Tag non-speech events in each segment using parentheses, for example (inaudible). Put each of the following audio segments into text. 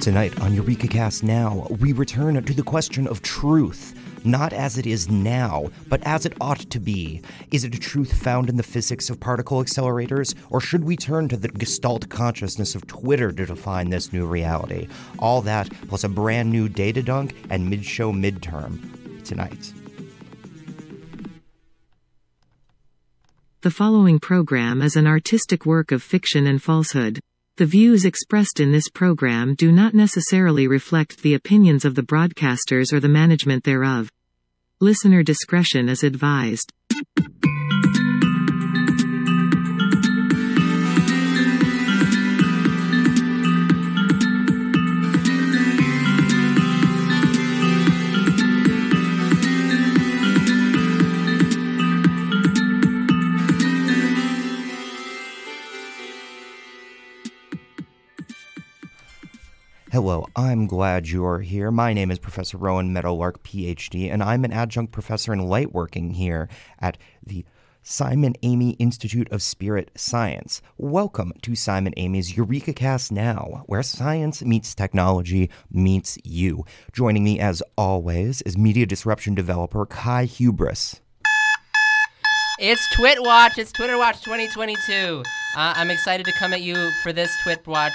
Tonight on Eureka Cast Now, we return to the question of truth. Not as it is now, but as it ought to be. Is it a truth found in the physics of particle accelerators, or should we turn to the gestalt consciousness of Twitter to define this new reality? All that, plus a brand new data dunk and mid show midterm. Tonight. The following program is an artistic work of fiction and falsehood. The views expressed in this program do not necessarily reflect the opinions of the broadcasters or the management thereof. Listener discretion is advised. Hello, I'm glad you're here. My name is Professor Rowan Meadowlark, PhD, and I'm an adjunct professor in lightworking here at the Simon Amy Institute of Spirit Science. Welcome to Simon Amy's Eureka Cast Now, where science meets technology meets you. Joining me, as always, is media disruption developer Kai Hubris. It's Twit Watch. It's Twitter Watch 2022. Uh, I'm excited to come at you for this Twit Watch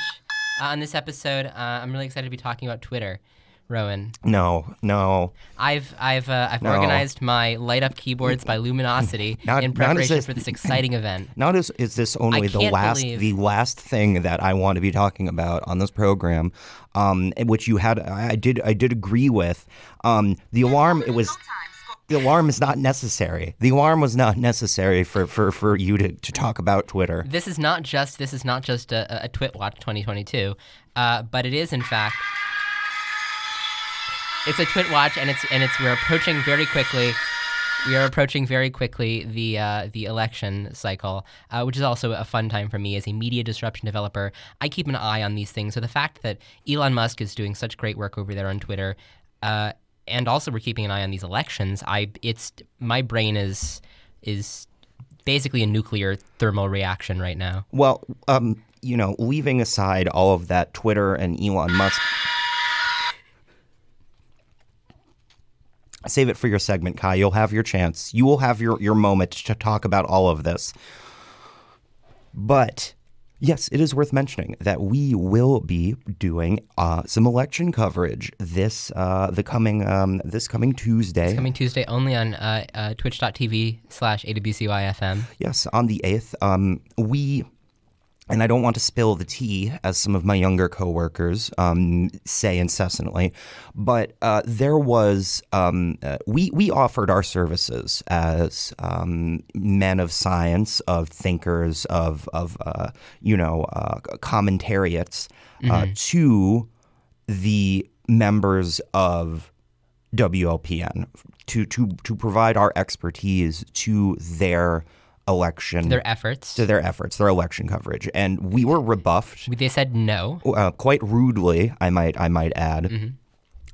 uh, on this episode. Uh, I'm really excited to be talking about Twitter, Rowan. No, no. I've I've uh, I've No. organized my light up keyboards by Luminosity (laughs) Not- in not as preparation this- for this exciting event. (laughs) Not is is this only the can't last believe- the last thing that I want to be talking about on this program, um, which you had I I did I did agree with. Um, the alarm it was the alarm is not necessary. The alarm was not necessary for, for, for you to, to talk about Twitter. This is not just this is not just a, a Twit Watch 2022, uh, but it is in fact. It's a Twit Watch, and it's and it's we're approaching very quickly. We are approaching very quickly the uh, the election cycle, uh, which is also a fun time for me as a media disruption developer. I keep an eye on these things. So the fact that Elon Musk is doing such great work over there on Twitter, uh, and also we're keeping an eye on these elections, I it's my brain is is basically a nuclear thermal reaction right now. Well, um, you know, leaving aside all of that Twitter and Elon Musk. Save it for your segment, Kai. You'll have your chance. You will have your, your moment to talk about all of this. But yes, it is worth mentioning that we will be doing uh, some election coverage this uh, the coming um, this coming Tuesday. Coming Tuesday only on uh, uh, twitch.tv slash AWCYFM. Yes, on the 8th. Um, we, and I don't want to spill the tea, as some of my younger coworkers um, say incessantly, but uh, there was, um, uh, we, we offered our services as um, men of science, of thinkers, of, of uh, you know, uh, commentariats uh, to the members of WLPN to to to provide our expertise to their election Their efforts. to their efforts, their election coverage, and we were rebuffed They said no. uh, quite rudely. I might I might add,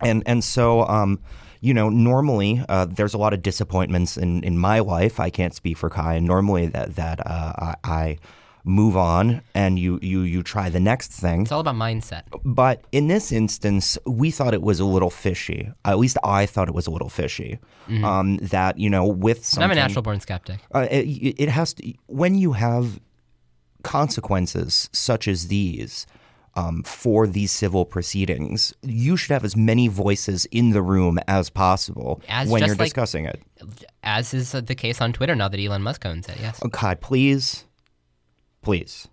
and and so um, you know normally uh, there's a lot of disappointments in in my life. I can't speak for Kai, and normally that that uh, I move on and you you you try the next thing. It's all about mindset. But in this instance, we thought it was a little fishy. At least I thought it was a little fishy. Um, that you know, with something, I'm a natural born skeptic. uh, it, it has to when you have consequences such as these um, for these civil proceedings, you should have as many voices in the room as possible As when you're like- discussing it. As is the case on Twitter now that Elon Musk owns it. Yes. Oh, God, please, please.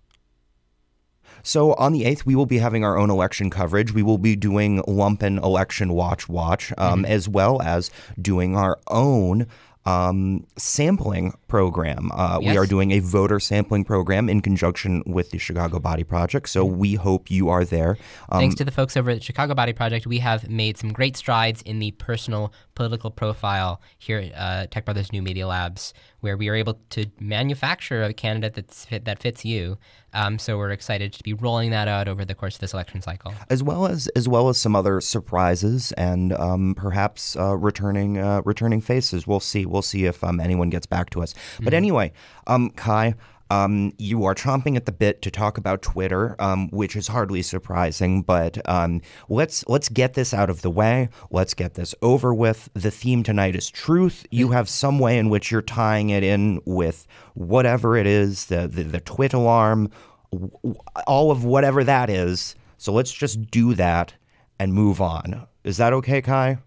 So on the 8th, we will be having our own election coverage. We will be doing Lumpen Election Watch Watch, um, as well as doing our own um, sampling program. Uh, We are doing a voter sampling program in conjunction with the Chicago Body Project. So we hope you are there. Um, Thanks to the folks over at the Chicago Body Project, we have made some great strides in the personal political profile here at uh, Tech Brothers New Media Labs, where we are able to manufacture a candidate that's fit, that fits you. Um, so we're excited to be rolling that out over the course of this election cycle, as well as as well as some other surprises and um, perhaps uh, returning uh, returning faces. We'll see. We'll see if um, anyone gets back to us. But mm-hmm. anyway, um, Kai. Um, you are chomping at the bit to talk about Twitter, um, which is hardly surprising. But um, let's let's get this out of the way. Let's get this over with. The theme tonight is truth. You have some way in which you're tying it in with whatever it is, the the, the twit alarm, all of whatever that is. So let's just do that and move on. Is that okay, Kai?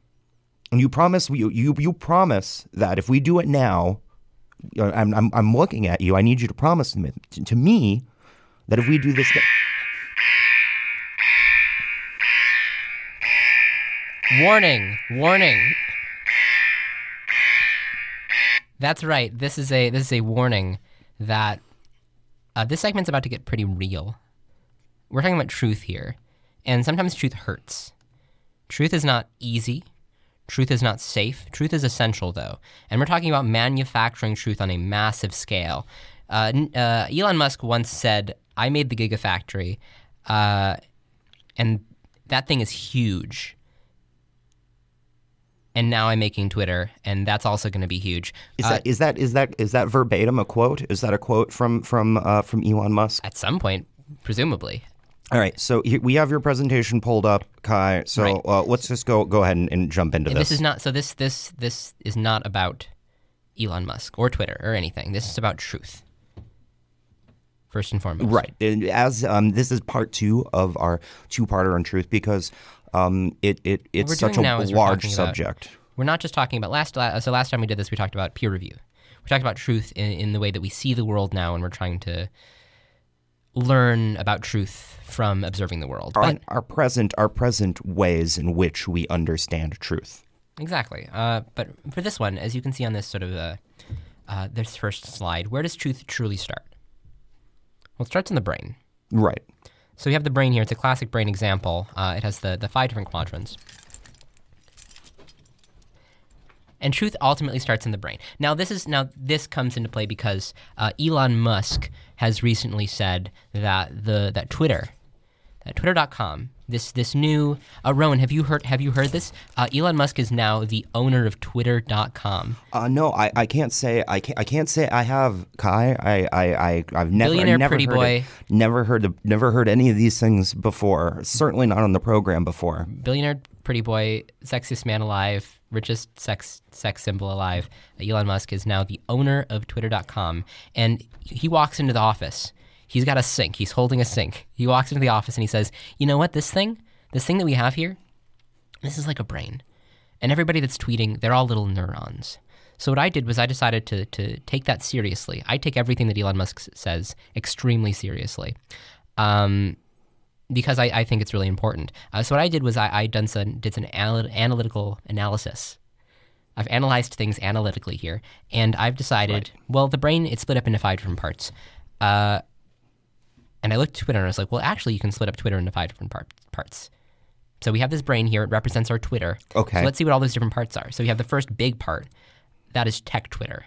And you promise you you, you promise that if we do it now I'm, I'm, I'm looking at you. I need you to promise to, to me that if we do this. Warning! Warning! That's right. This is a this is a warning that uh, this segment's about to get pretty real. We're talking about truth here, and sometimes truth hurts. Truth is not easy. Truth is not safe. Truth is essential, though. And we're talking about manufacturing truth on a massive scale. Uh, uh, Elon Musk once said, I made the Gigafactory, uh, and that thing is huge. And now I'm making Twitter, and that's also going to be huge. Is that is that is that is that verbatim a quote? Is that a quote from from uh, from Elon Musk? At some point, presumably. All right, so we have your presentation pulled up, Kai. So right. uh, let's just go go ahead and, and jump into this. This is not so. This this this is not about Elon Musk or Twitter or anything. This is about truth. First and foremost, right? As um, this is part two of our two-parter on truth because um, it it it's such a large subject. About, we're not just talking about last. So last time we did this, we talked about peer review. We talked about truth in, in the way that we see the world now, and we're trying to learn about truth from observing the world. Our, but, our present, our present ways in which we understand truth. Exactly. Uh, but for this one, as you can see on this sort of uh, uh, this first slide, where does truth truly start? Well, it starts in the brain. Right. So we have the brain here. It's a classic brain example. Uh, it has the, the five different quadrants. And truth ultimately starts in the brain. Now this is now this comes into play because uh, Elon Musk has recently said that the that Twitter, that Twitter.com, this this new uh, Rowan, have you heard have you heard this? Uh, Elon Musk is now the owner of Twitter.com. Uh, no, I, I can't say I can't I can't say I have Kai. I I, I I've never Billionaire never pretty heard boy. It, never heard of, never heard any of these things before. Certainly not on the program before. Billionaire pretty boy, sexiest man alive richest sex sex symbol alive, Elon Musk is now the owner of Twitter.com, and he walks into the office. He's got a sink. He's holding a sink. He walks into the office and he says, "You know what? This thing, this thing that we have here, this is like a brain, and everybody that's tweeting, they're all little neurons." So what I did was I decided to to take that seriously. I take everything that Elon Musk says extremely seriously. Um, because I, I think it's really important. Uh, so what I did was I, I done some, did some anal- analytical analysis. I've analyzed things analytically here, and I've decided, right. well, the brain it's split up into five different parts. Uh, and I looked at Twitter and I was like, well, actually, you can split up Twitter into five different part- parts. So we have this brain here; it represents our Twitter. Okay. So let's see what all those different parts are. So we have the first big part, that is tech Twitter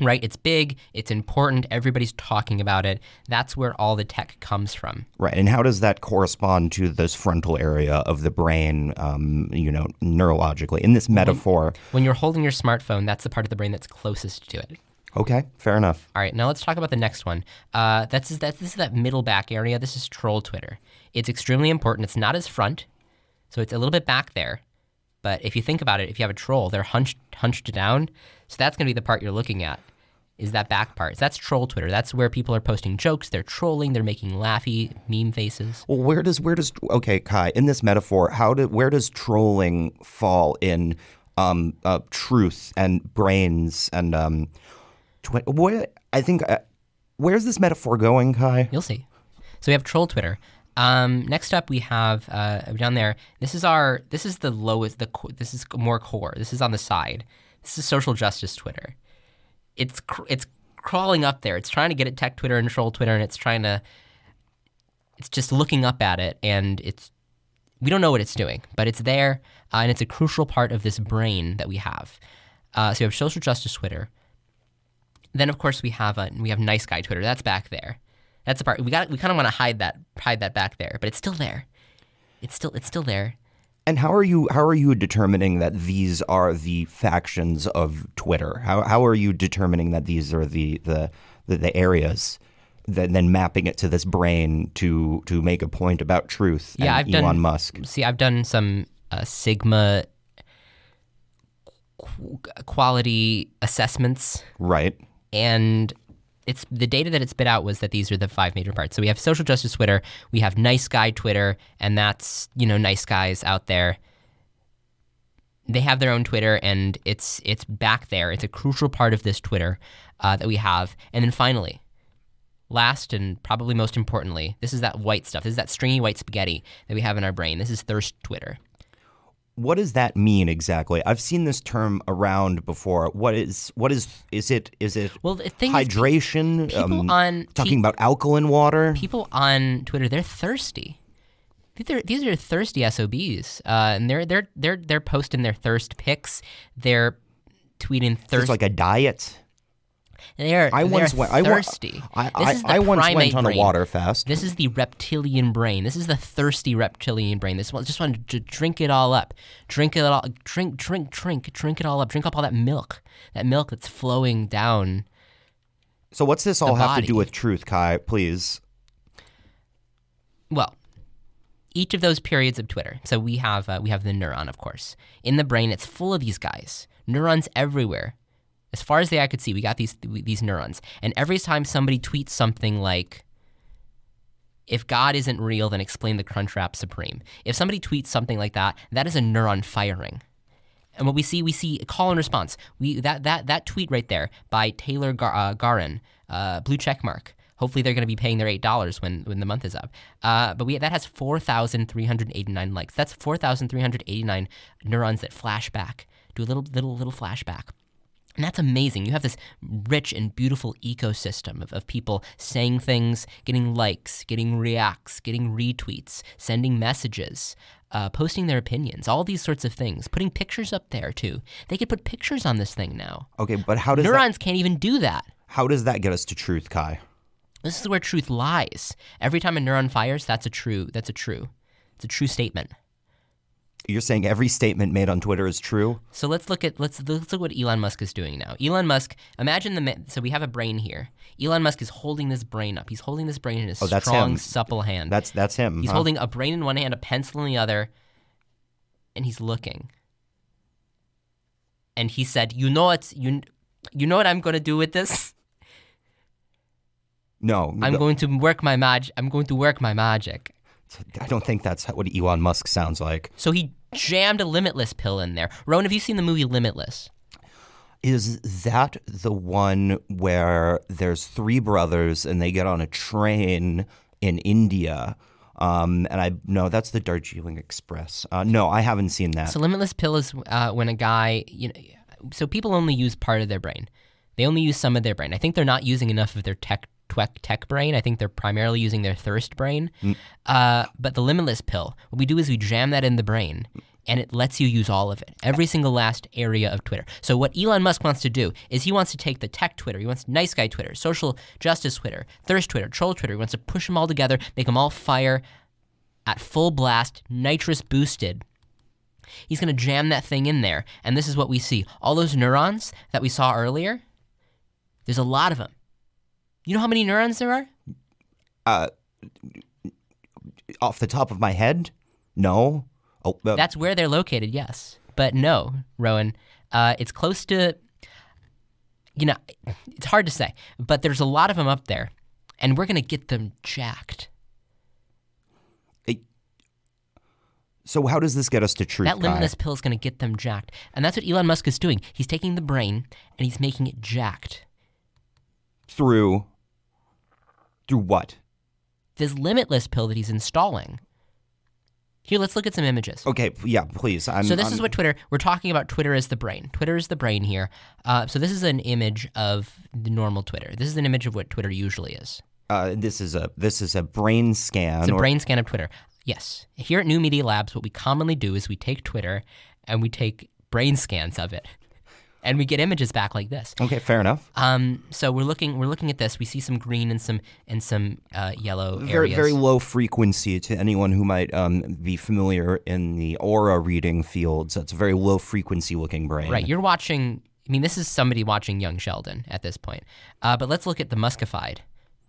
right? It's big, it's important, everybody's talking about it. That's where all the tech comes from. Right. And how does that correspond to this frontal area of the brain, um, you know, neurologically? In this metaphor. When, when you're holding your smartphone, that's the part of the brain that's closest to it. Okay, fair enough. All right, now let's talk about the next one. Uh, that's, that's this is that middle back area. This is troll Twitter. It's extremely important. It's not as front, so it's a little bit back there. But if you think about it, if you have a troll, they're hunched hunched down. So that's going to be the part you're looking at is that back part. So that's troll Twitter. That's where people are posting jokes. They're trolling. They're making laughy meme faces. Well, where does where does okay, Kai? In this metaphor, how do where does trolling fall in um, uh, truth and brains and um, twi- what I think uh, where's this metaphor going, Kai? You'll see. So we have troll Twitter. Um, next up, we have uh, down there. This is our. This is the lowest. The this is more core. This is on the side. This is social justice Twitter it's cr- it's crawling up there. It's trying to get at tech Twitter and troll Twitter, and it's trying to. It's just looking up at it, and it's we don't know what it's doing, but it's there, uh, and it's a crucial part of this brain that we have. Uh, so we have social justice Twitter. Then of course we have a, we have nice guy Twitter. That's back there. That's the part we got. We kind of want to hide that hide that back there, but it's still there. It's still it's still there. And how are you how are you determining that these are the factions of Twitter? How how are you determining that these are the the the, the areas? That, then mapping it to this brain to to make a point about truth. Yeah, and I've Elon done- Musk. See, I've done some uh, Sigma qu- quality assessments, Right. and it's the data that it spit out was that these are the five major parts. So we have social justice Twitter, we have nice guy Twitter, and that's you know nice guys out there. They have their own Twitter, and it's it's back there. It's a crucial part of this Twitter uh, that we have. And then finally, last and probably most importantly, this is that white stuff. This is that stringy white spaghetti that we have in our brain. This is thirst Twitter. What does that mean exactly? I've seen this term around before. What is what is is it is it Well, the thing is, hydration? people Um, on talking pe- about alkaline water. people on Twitter, they're thirsty. These are these are thirsty SOBs, uh, and they're they're they're they're posting their thirst pics. They're tweeting It's thirst. like a diet. They're I they're once went. I, thirsty. I, this I, is the I once went on brain. a water fast. This is the reptilian brain. This is the thirsty reptilian brain. This one just wanted to drink it all up, drink it all, drink, drink, drink, drink it all up, drink up all that milk, that milk that's flowing down. so what's this all have to do with truth, Kai? Please. Well, each of those periods of Twitter. So we have uh, we have the neuron, of course, in the brain. It's full of these guys, neurons everywhere. As far as the eye could see, we got these these neurons, and every time somebody tweets something like, "If God isn't real, then explain the Crunchwrap Supreme." If somebody tweets something like that, that is a neuron firing. And what we see, we see a call and response. We that that that tweet right there by Taylor Gar, uh, Garin, uh, blue check mark. Hopefully, they're going to be paying their eight dollars when when the month is up. Uh, but we that has four thousand three hundred eighty nine likes. That's four thousand three hundred eighty nine neurons that flash back, do a little little little flashback. And that's amazing. You have this rich and beautiful ecosystem of, of people saying things, getting likes, getting reacts, getting retweets, sending messages, uh, posting their opinions, all these sorts of things, putting pictures up there too. They could put pictures on this thing now. Okay, but how does that, Neurons can't even do that. how does that get us to truth, Kai? This is where truth lies. Every time a neuron fires, that's a true. That's a true. It's a true statement. You're saying every statement made on Twitter is true? So let's look at let's let's look what Elon Musk is doing now. Elon Musk, imagine the ma- so we have a brain here. Elon Musk is holding this brain up. He's holding this brain in his Oh, that's strong, him. supple hand. That's that's him. he's huh? holding a brain in one hand, a pencil in the other, and he's looking. And he said, "You know what? You you know what I'm going to do with this? No, I'm going to work my magic. I'm going to work my magic." I don't think that's what Elon Musk sounds like. So he jammed a Limitless pill in there. Rowan, have you seen the movie Limitless? Is that the one where there's three brothers and they get on a train in India? Um, and I no, that's the Darjeeling Express. Uh, no, I haven't seen that. So limitless pill is uh, when a guy, you know, so people only use part of their brain. They only use some of their brain. I think they're not using enough of their tech tech, tech brain. I think they're primarily using their thirst brain. Uh, but the limitless pill, what we do is we jam that in the brain. And it lets you use all of it, every single last area of Twitter. So what Elon Musk wants to do is he wants to take the tech Twitter, he wants nice guy Twitter, social justice Twitter, thirst Twitter, troll Twitter. He wants to push them all together, make them all fire at full blast, nitrous boosted, He's going to jam that thing in there. And this is what we see. All those neurons that we saw earlier, there's a lot of them. You know how many neurons there are? Uh, off the top of my head, no. Oh, uh, That's where they're located, yes. But no, Rowan, uh, it's close to, you know, it's hard to say, but there's a lot of them up there. And we're going to get them jacked. so how does this get us to truth? That limitless pill is going to get them jacked. And that's what Elon Musk is doing. He's taking the brain and he's making it jacked. through through what? This limitless pill that he's installing. Here, let's look at some images. Okay, yeah, please. I'm, So this I'm- is what Twitter. We're talking about Twitter as the brain. Twitter is the brain here. Uh, so this is an image of the normal Twitter. This is an image of what Twitter usually is. uh, this is a this is a brain scan. It's a or- brain scan of Twitter. Yes. Here at New Media Labs, what we commonly do is we take Twitter and we take brain scans of it, and we get images back like this. Okay, fair enough. Um, so we're looking we're looking at this. We see some green and some and some uh, yellow Very areas. very low frequency to anyone who might um, be familiar in the aura reading fields. That's a very low frequency looking brain. Right. You're watching. I mean, this is somebody watching Young Sheldon at this point. Uh, but let's look at the Muskified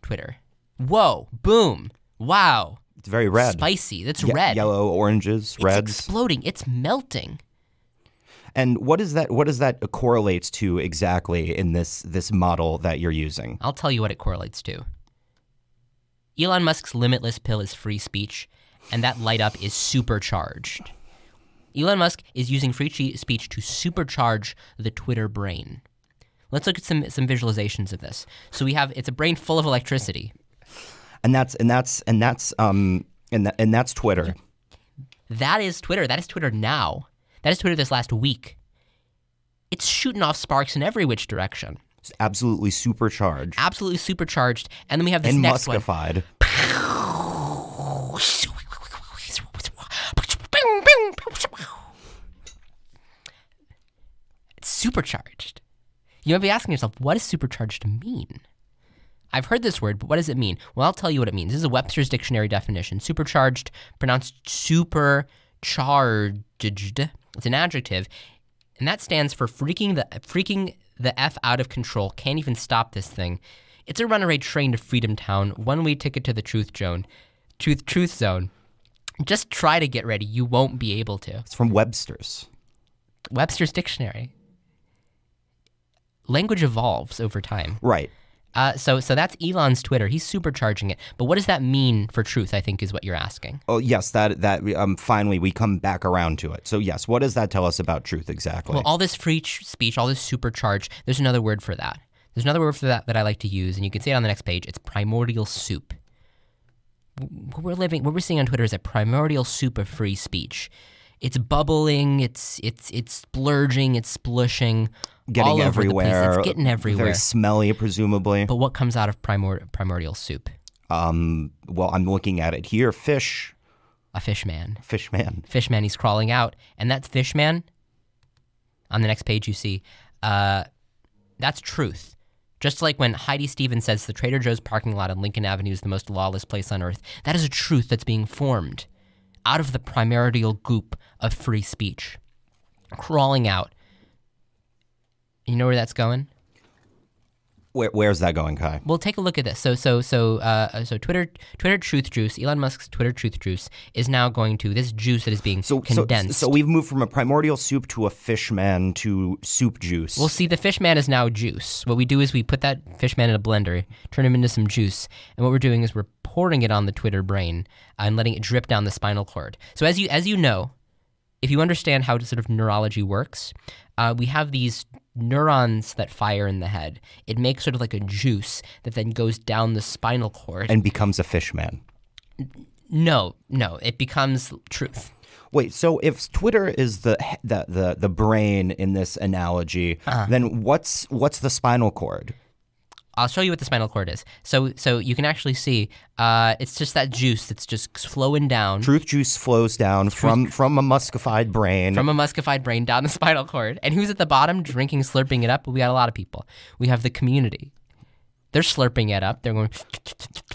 Twitter. Whoa! Boom! Wow! It's very red. Spicy. That's Ye- red. Yellow, oranges, It's reds. exploding. It's melting. And what is that what does that correlates to exactly in this this model that you're using? I'll tell you what it correlates to. Elon Musk's limitless pill is free speech, and that light up is supercharged. Elon Musk is using free speech to supercharge the Twitter brain. Let's look at some some visualizations of this. So we have it's a brain full of electricity. And that's and that's and that's um and that, and that's Twitter. That is Twitter. That is Twitter now. That is Twitter this last week. It's shooting off sparks in every which direction. It's absolutely supercharged Absolutely supercharged. And then we have this and next one. muskified. It's supercharged. You might be asking yourself, what does supercharged mean? I've heard this word, but what does it mean? Well, I'll tell you what it means. This is a Webster's dictionary definition. Supercharged, pronounced supercharged. It's an adjective, and that stands for freaking the freaking the f out of control. Can't even stop this thing. It's a runaway train to Freedom Town, one-way ticket to the truth zone. Truth truth zone. Just try to get ready. You won't be able to. It's from Webster's. Webster's dictionary. Language evolves over time. Right. Uh, so, so that's Elon's Twitter. He's supercharging it. But what does that mean for truth? I think is what you're asking. Oh yes, that that um finally we come back around to it. So yes, what does that tell us about truth exactly? Well, all this free ch- speech, all this supercharge. There's another word for that. There's another word for that that I like to use, and you can see it on the next page. It's primordial soup. What we're living, what we're seeing on Twitter is a primordial soup of free speech. It's bubbling. It's it's it's splurging. It's splushing. Getting all over everywhere. The place. It's getting everywhere. Very smelly, presumably. But what comes out of primor- primordial soup? Um, well, I'm looking at it here. Fish, A fish man. fish man. Fish man, he's crawling out. And that fish man, on the next page you see, uh, that's truth. Just like when Heidi Stevens says the Trader Joe's parking lot on Lincoln Avenue is the most lawless place on earth, that is a truth that's being formed out of the primordial goop of free speech. Crawling out. You know where that's going? Where, where's that going, Kai? Well, take a look at this. So, so, so, uh, so Twitter, Twitter Truth Juice, Elon Musk's Twitter Truth Juice is now going to this juice that is being So, so, condensed. so we've moved from a primordial soup to a fish man to soup juice. Well, see, the fish man is now juice. What we do is we put that fish man in a blender, turn him into some juice, and what we're doing is we're pouring it on the Twitter brain and letting it drip down the spinal cord. So as you as you know, if you understand how sort of neurology works, uh, we have these neurons that fire in the head. It makes sort of like a juice that then goes down the spinal cord. and becomes a fish man. no, no, it becomes truth. Wait, so if Twitter is the the the, the brain in this analogy, Uh-huh. then what's what's the spinal cord? I'll show you what the spinal cord is. So, so you can actually see uh, it's just that juice that's just flowing down Truth juice flows down from from a muskified brain. from a muskified brain down the (laughs) spinal cord. And who's at the bottom drinking, slurping it up? We got a lot of people. We have the community. They're slurping it up. They're going.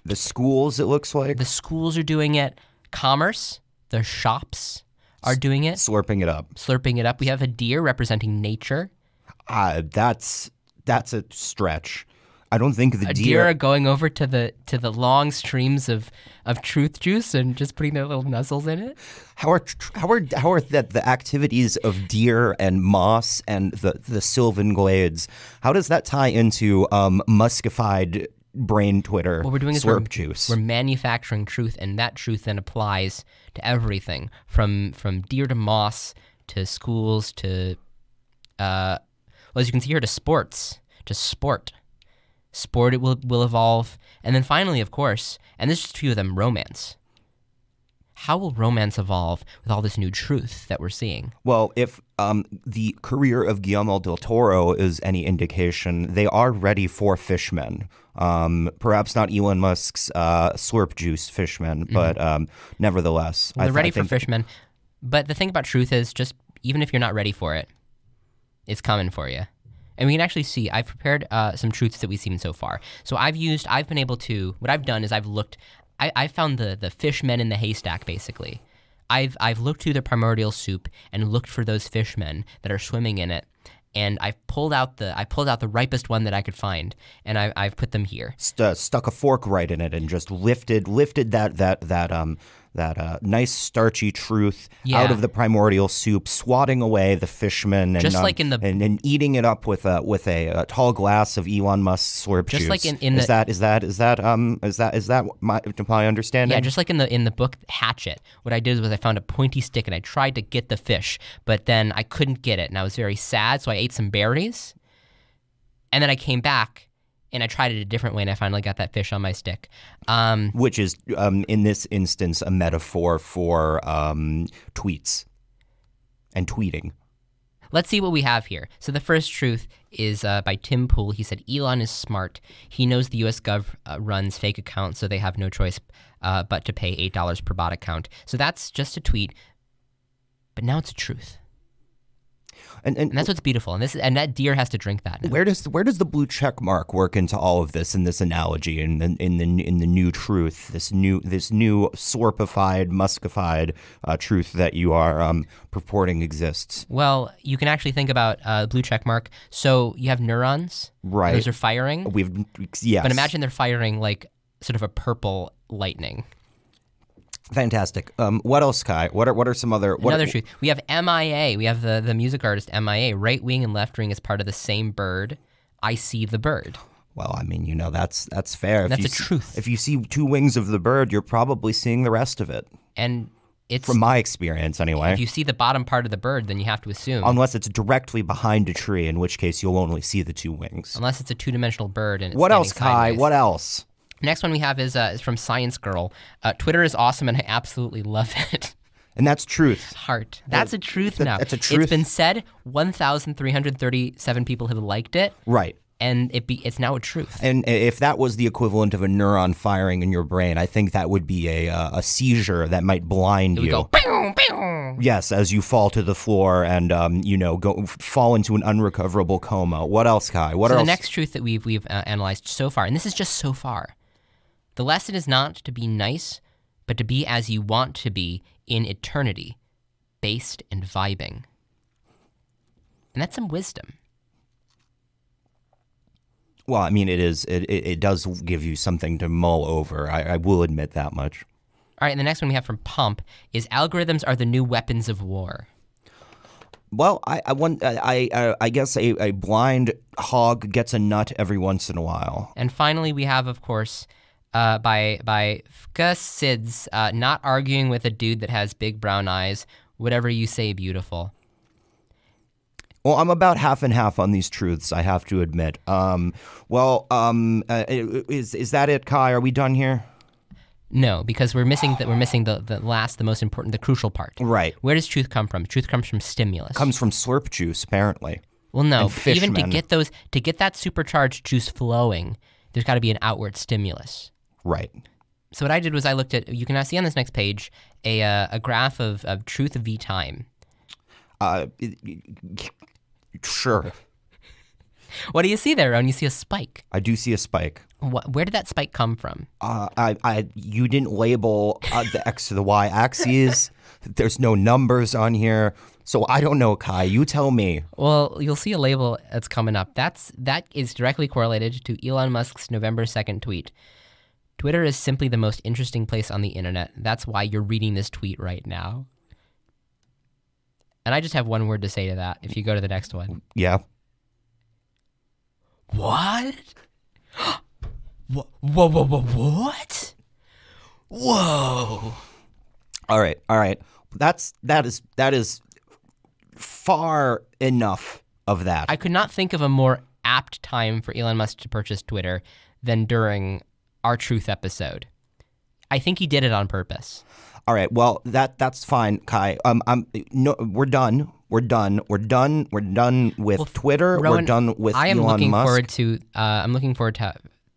the schools, it looks like, The schools are doing it. Commerce, the shops are doing it, slurping it up. slurping it up. We have a deer representing nature. Uh, that's that's a stretch. I don't think the A deer deer. are going over to the to the long streams of, of truth juice and just putting their little nuzzles in it. How are how are how are that the activities of deer and moss and the the sylvan glades? How does that tie into um, muskified brain Twitter? What we're doing is we're, juice. we're manufacturing truth, and that truth then applies to everything from from deer to moss to schools to, uh, well, as you can see here, to sports to sport. Sport it will will evolve, and then finally, of course, and this is just a few of them, romance. how will romance evolve with all this new truth that we're seeing? Well, if um, the career of Guillermo del Toro is any indication, they are ready for fishmen. Um, perhaps not Elon Musk's uh, slurp juice fishmen, but um, nevertheless, Mm-hmm. Well, they're th- ready I for think- fishmen. But the thing about truth is just even if you're not ready for it, it's coming for you. And we can actually see, I've prepared uh, some truths that we've seen so far. So I've used, I've been able to, what I've done is I've looked, I, I found the, the fishmen in the haystack basically. I've, I've looked through the primordial soup and looked for those fishmen that are swimming in it. And I've pulled out the I pulled out the ripest one that I could find, and I, I've put them here. st- uh, stuck a fork right in it and just lifted lifted that that that um that uh, nice starchy truth out of the primordial soup, swatting away the fishmen and Just um, like in the- and, and eating it up with a with a, a tall glass of Elon Musk's slurp Just juice. like in- in is the- that is that is that um is that is that my my understanding? Yeah, just like in the in the book Hatchet, what I did was I found a pointy stick and I tried to get the fish, but then I couldn't get it, and I was very sad. So I ate some berries, and then I came back and I tried it a different way, and I finally got that fish on my stick. Um, which is um, in this instance a metaphor for um, tweets and tweeting. let's see what we have here. So the first truth is uh, by Tim Pool. He said Elon is smart. He knows the U.S. Gov uh, runs fake accounts, so they have no choice uh, but to pay eight dollars per bot account. So that's just a tweet, but now it's a truth. And, and And that's what's beautiful. And this and that deer has to drink that. now. where does where does the blue check mark work into all of this in this analogy in the in the in the new truth this new this new sorpified muskified uh, truth that you are um, purporting exists Well, you can actually think about uh, blue check mark. So you have neurons. Right. Those are firing. we've yes But imagine they're firing like sort of a purple lightning. Fantastic um, what else Kai what are what are some other what Another truth. We have MIA. We have the, the music artist MIA. Right wing and left wing is part of the same bird. I see the bird. Well, I mean, you know, that's that's fair. If That's a see- truth. If you see two wings of the bird, you're probably seeing the rest of it. And it's From my experience, anyway. if you see the bottom part of the bird, then you have to assume Unless it's directly behind a tree, in which case you'll only see the two wings. unless it's a two dimensional bird and it's What else, Kai? sideways. What else? Next one we have is uh, is from Science Girl. Uh, Twitter is awesome and I absolutely love (laughs) it. And that's truth. Heart. That's a truth that- now. that's a truth. It's been said. One thousand three hundred thirty-seven people have liked it, Right. and it be it's now a truth. And if that was the equivalent of a neuron firing in your brain, I think that would be a uh, a seizure that might blind you. go. "Pew, pew." Yes, as you fall to the floor and um, you know go fall into an unrecoverable coma. What else, Kai? What So else? the next truth that we've we've uh, analyzed so far, and this is just so far, the lesson is not to be nice, but to be as you want to be in eternity, based and vibing. And that's some wisdom. Well, I mean, it is. It, it, it does give you something to mull over. I, I will admit that much. All right, and the next one we have from Pump is algorithms are the new weapons of war. Well, I I, want, I, I, I guess a, a blind hog gets a nut every once in a while. And finally, we have, of course, uh, by by Fka Sids, uh, not arguing with a dude that has big brown eyes. Whatever you say, beautiful. Well, I'm about half and half on these truths. I have to admit. Um, well, um, uh, is is that it, Kai? Are we done here? No, because we're missing the, we're missing the, the last, the most important, the crucial part. Right. Where does truth come from? Truth comes from stimulus. Comes from slurp juice, apparently. well, no, even to get those to get that supercharged juice flowing, there's got to be an outward stimulus. Right. So what I did was I looked at you can now see on this next page a uh, a graph of, of truth v time. Uh, sure. (laughs) What do you see there, Ron? You see a spike. I do see a spike. What, where did that spike come from? Uh, I, I, you didn't label uh, the x to the y axes. There's no numbers on here, so I don't know, Kai. You tell me. Well, you'll see a label that's coming up. That's that is directly correlated to Elon Musk's November 2nd tweet. Twitter is simply the most interesting place on the internet. That's why you're reading this tweet right now. And I just have one word to say to that if you go to the next one. Yeah. What? (gasps) Whoa, whoa, whoa, whoa, what? Whoa. All right. All right. That's that is that is far enough of that. I could not think of a more apt time for Elon Musk to purchase Twitter than during our Truth episode. I think he did it on purpose. All right. Well, that that's fine, Kai. Um, I'm no. We're done. We're done. We're done. We're done with Twitter. Rowan, we're done with I am Elon looking Musk. forward to. Uh, I'm looking forward to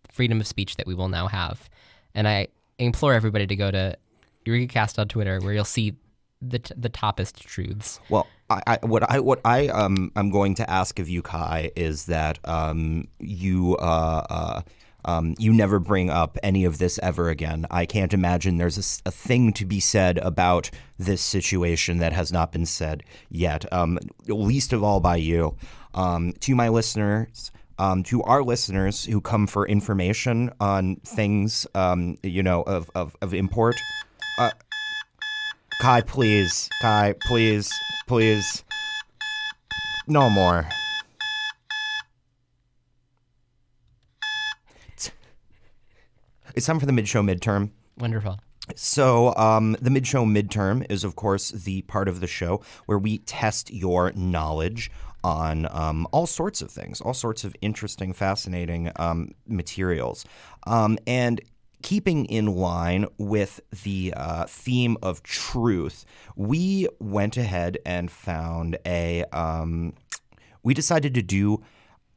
freedom of speech that we will now have, and I implore everybody to go to EurekaCast on Twitter, where you'll see the t- the toppest truths. Well, I, I what I what I um I'm going to ask of you, Kai, is that um you uh uh. Um, you never bring up any of this ever again. I can't imagine there's a thing to be said about this situation that has not been said yet, um, least of all by you. Um, to my listeners, um, to our listeners who come for information on things, um, you know, of, of, of import, uh, Kai, please. Kai, please. Please. No more. It's time for the mid show midterm. Wonderful. So, um, the mid show midterm is, of course, the part of the show where we test your knowledge on um, all sorts of things, all sorts of interesting, fascinating um, materials. Um, and keeping in line with the uh, theme of truth, we went ahead and found a. Um, we decided to do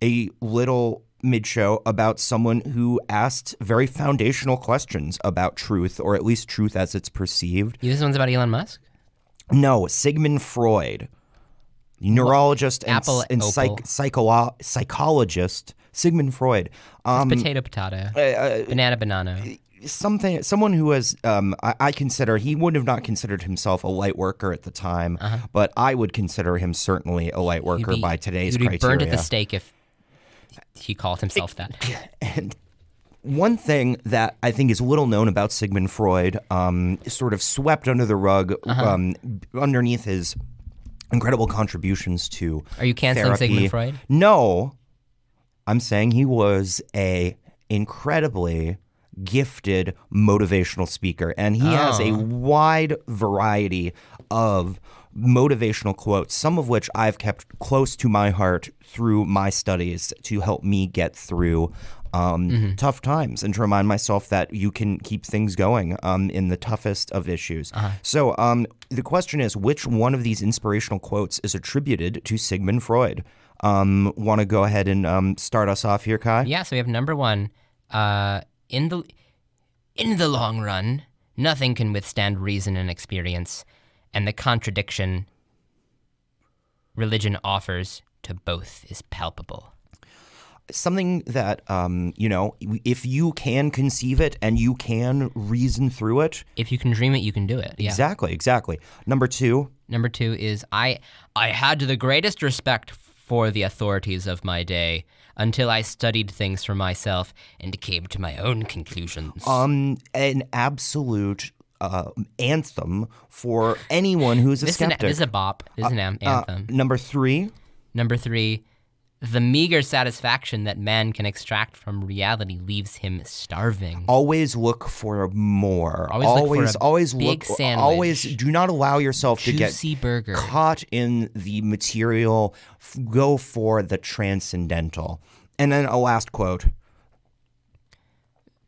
a little mid show about someone who asked very foundational questions about truth, or at least truth as it's perceived. This one's about Elon Musk. No, Sigmund Freud, neurologist and, Apple and psych, psycholo- psychologist. Sigmund Freud. Um, Potato, potato. banana, banana. something someone who was um, I, I consider he would have not considered himself a light worker at the time, but I would consider him certainly a light worker be- by today's be criteria. burned at the stake if he called himself that. (laughs) And one thing that I think is little known about Sigmund Freud, um, sort of swept under the rug Uh-huh. um, underneath his incredible contributions to Are you canceling therapy. Sigmund Freud? No, I'm saying he was a incredibly gifted motivational speaker, and he has a Oh. wide variety of motivational quotes, some of which I've kept close to my heart through my studies to help me get through um, Mm-hmm. tough times and to remind myself that you can keep things going um, in the toughest of issues. Uh-huh. So um, the question is, which one of these inspirational quotes is attributed to Sigmund Freud? Um, Want to go ahead and um, start us off here, Kai? Yeah, so we have number one. Uh, in the in the long run, nothing can withstand reason and experience, and the contradiction religion offers to both is palpable. Something that um, you know, if you can conceive it and you can reason through it, If you can dream it, you can do it. Yeah. exactly, exactly. Number two, Number two is I I had the greatest respect for the authorities of my day until I studied things for myself and came to my own conclusions. um, an absolute uh, anthem for anyone who's a this, is an, skeptic. this is a bop. This is an am- Uh, anthem. number three, Number three, the meager satisfaction that man can extract from reality leaves him starving. always look for more. Always look for always, a always big look. sandwich. Always do not allow yourself to get Juicy burger. caught in the material. Go for the transcendental. And then a last quote.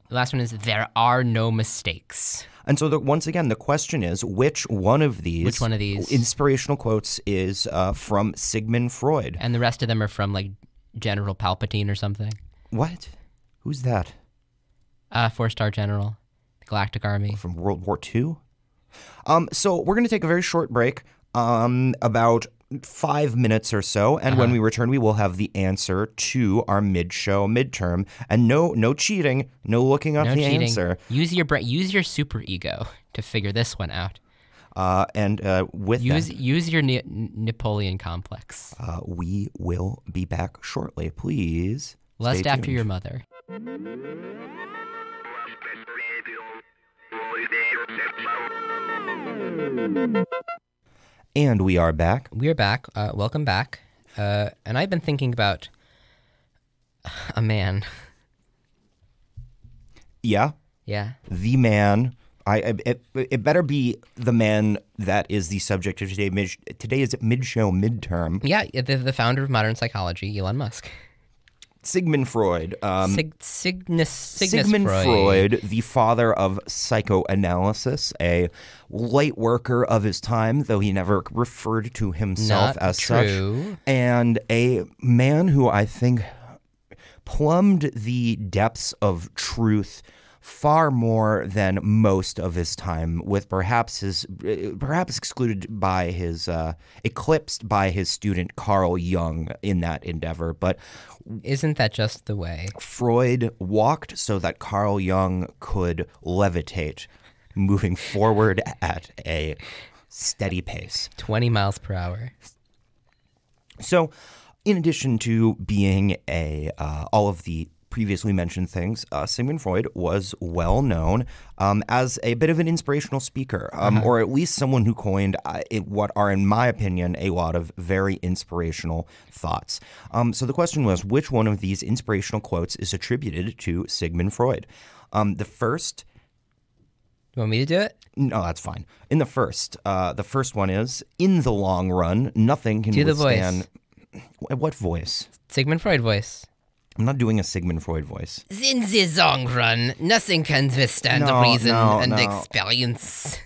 The last one is there are no mistakes. And so, the, once again, the question is which one of these, Which one of these? inspirational quotes is uh, from Sigmund Freud? And the rest of them are from like General Palpatine or something. What? Who's that? Uh, four star general, the Galactic Army. From World War II? Um, so, we're going to take a very short break, um, about five minutes or so. And Uh-huh. when we return, we will have the answer to our mid show midterm. And no, no cheating, no looking up No the cheating. answer. Use your bra- use your super ego to figure this one out. Uh, and uh, with Use that, use your ne- Napoleon complex. uh, we will be back shortly. Please. Lust stay after your mother. And we are back. We're back. Uh, welcome back. Uh, and I've been thinking about a man. Yeah, Yeah. the man. I, I it, it better be the man that is the subject of today. Mid, today is mid show midterm. Yeah, the, the founder of modern psychology, Elon Musk. Sigmund Freud. Um, Sig- Cygnus, Cygnus Sigmund Freud. Freud, the father of psychoanalysis, a light worker of his time, though he never referred to himself Not as true. such, and a man who I think plumbed the depths of truth far more than most of his time with perhaps his perhaps excluded by his uh, eclipsed by his student Carl Jung in that endeavor but Isn't that just the way? Freud walked so that Carl Jung could levitate, moving forward at a steady pace. 20 miles per hour. So, in addition to being a uh, all of the previously mentioned things, uh, Sigmund Freud was well known um, as a bit of an inspirational speaker, um, or at least someone who coined uh, it- what are, in my opinion, a lot of very inspirational thoughts. Um, so the question was, which one of these inspirational quotes is attributed to Sigmund Freud? Um, the first You want me to do it? no, that's fine. In the first, uh, the first one is in the long run, nothing can Do the voice. withstand. What voice? Sigmund Freud voice. I'm not doing a Sigmund Freud voice. In the long run, nothing can withstand No, reason no, and no. experience.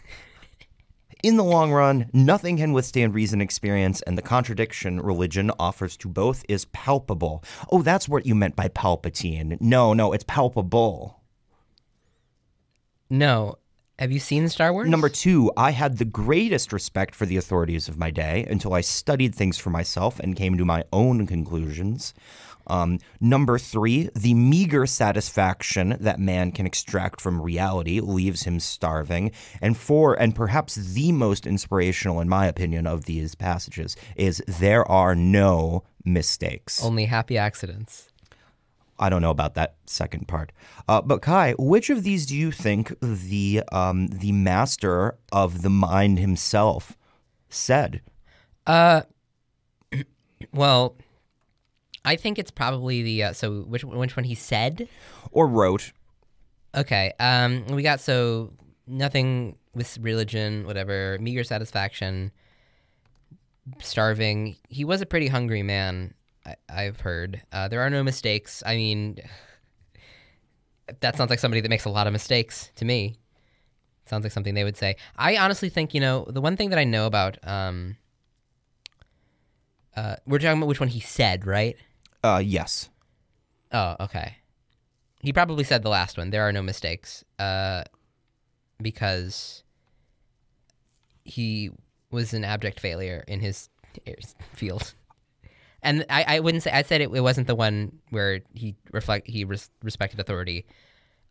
In the long run, nothing can withstand reason experience, and the contradiction religion offers to both is palpable. Oh, that's what you meant by Palpatine. No, no, it's palpable. No. Have you seen Star Wars? Number two, I had the greatest respect for the authorities of my day until I studied things for myself and came to my own conclusions. Um, number three, the meager satisfaction that man can extract from reality leaves him starving. And four, and perhaps the most inspirational, in my opinion, of these passages, is there are no mistakes. Only happy accidents. I don't know about that second part. Uh, but Kai, which of these do you think the um, the master of the mind himself said? Uh, (clears throat) well, I think it's probably the uh, so which which one he said. Or wrote? Okay, um, we got so nothing with religion, whatever, meager satisfaction, starving. He was a pretty hungry man. I, I've heard. Uh, there are no mistakes. I mean, that sounds like somebody that makes a lot of mistakes to me. Sounds like something they would say. I honestly think you know the one thing that I know about. Um, uh, we're talking about which one he said, right? Uh, yes. Oh, okay. He probably said the last one. There are no mistakes. Uh, because he was an abject failure in his (laughs) field. And I, I wouldn't say I said it, it wasn't the one where he reflect he res, respected authority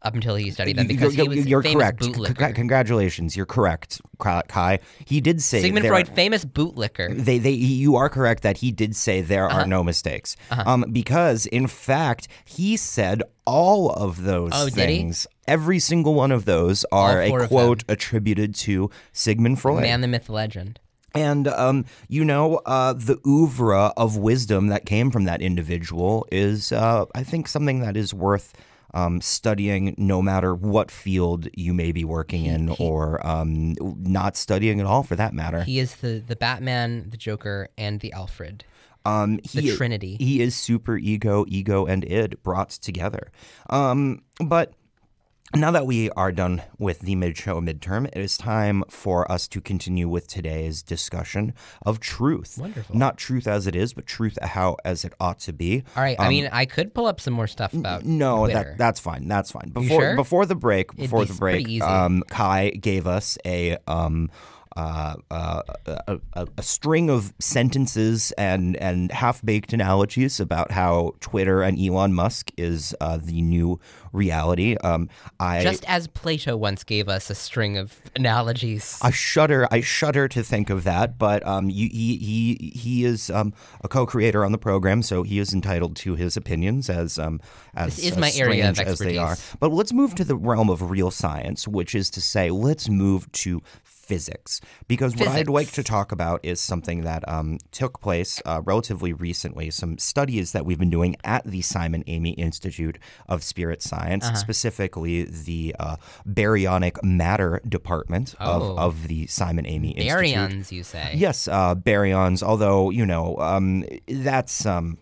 up until he studied them because you're, he was you're correct. C- congratulations, you're correct, Kai. He did say Sigmund Freud, famous bootlicker. They, they, you are correct that he did say there Uh-huh. are no mistakes. Um, because in fact, he said all of those Oh, things. Every single one of those are a quote attributed to Sigmund Freud. Man, the myth, legend. And um, you know, uh, the oeuvre of wisdom that came from that individual is, uh, I think, something that is worth um, studying, no matter what field you may be working in, or um, not studying at all, for that matter. He is the, the Batman, the Joker, and the Alfred. Um, The Trinity. He is super ego, ego, and id brought together. Um, but now that we are done with the mid show midterm, it is time for us to continue with today's discussion of truth. Wonderful. Not truth as it is, but truth how as it ought to be. All right. I mean, I could pull up some more stuff about Um, No, that that's fine. That's fine. Before sure? before the break, before be the break, um, Kai gave us a um, uh, uh, a, a, a string of sentences and and half baked analogies about how Twitter and Elon Musk is uh, the new reality. Um, I Just as Plato once gave us a string of analogies. I shudder. I shudder to think of that. But um, you, he he he is um, a co-creator on the program, so he is entitled to his opinions as um as This is uh, my area of strange as they are. But let's move to the realm of real science, which is to say, let's move to physics because what I'd like to talk about is something that um, took place uh, relatively recently. Some studies that we've been doing at the Simon Amy Institute of Spirit Science, Uh-huh. specifically the uh, baryonic matter department Oh. of, of the Simon Amy Institute. Baryons, you say? Yes, uh, baryons. Although you know um, that's um,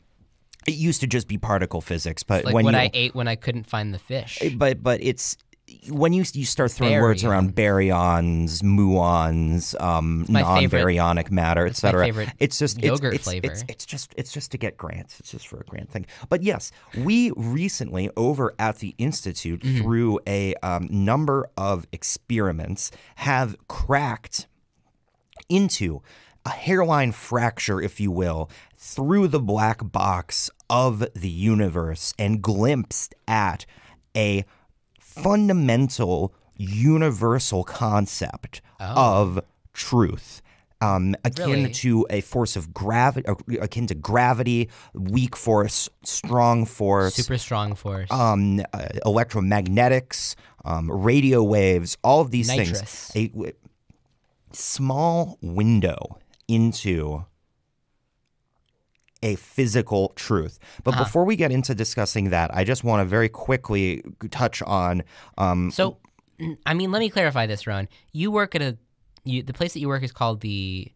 It used to just be particle physics, but Like when what you I ate when I couldn't find the fish. but but it's when you you start throwing words around baryons, muons, um, non-baryonic matter, etc. It's just yogurt it's, it's, flavor. It's, it's just it's just to get grants. It's just for a grant thing. But yes, we recently over at the institute Mm-hmm. through a um, number of experiments have cracked into a hairline fracture, if you will, through the black box of the universe and glimpsed at a fundamental universal concept of truth. Um, akin Really? to a force of gravity, akin to gravity, weak force, strong force, Super strong force. um, uh, electromagnetics, um, radio waves, all of these Nitrous. things. A w- small window into a physical truth. But Uh-huh. before we get into discussing that, I just want to very quickly touch on um, So, (clears throat) I mean, let me clarify this, Ron. You work at a, you, the place that you work is called the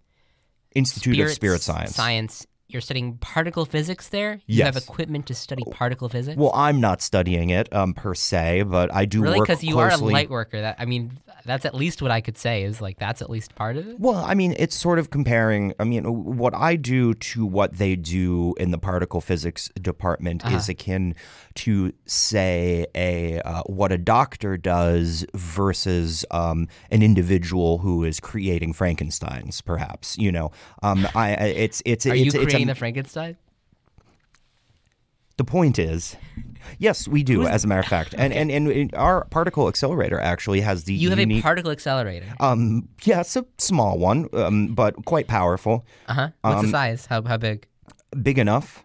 Institute of Spirit Spirit Science. Science. You're studying particle physics there. You have equipment to study particle physics. Well, I'm not studying it um, per se, but I do really, because you closely. are a light worker. That I mean, that's at least what I could say is like that's at least part of it. Well, I mean, it's sort of comparing. I mean, what I do to what they do in the particle physics department Uh-huh. is akin to, say, a uh, what a doctor does versus um, an individual who is creating Frankenstein's, perhaps. You know, um, I it's it's Are it's, you it's creating a, the Frankenstein? the point is. Yes, we do. As a matter of fact, and, and and our particle accelerator actually has the You have a particle accelerator. um, yeah, it's a small one, um, but quite powerful, Uh huh. What's um, the size? How how big? big enough.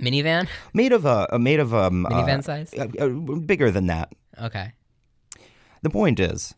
Minivan? made of a made of um uh, Minivan size? uh, uh, bigger than that. Okay. The point is,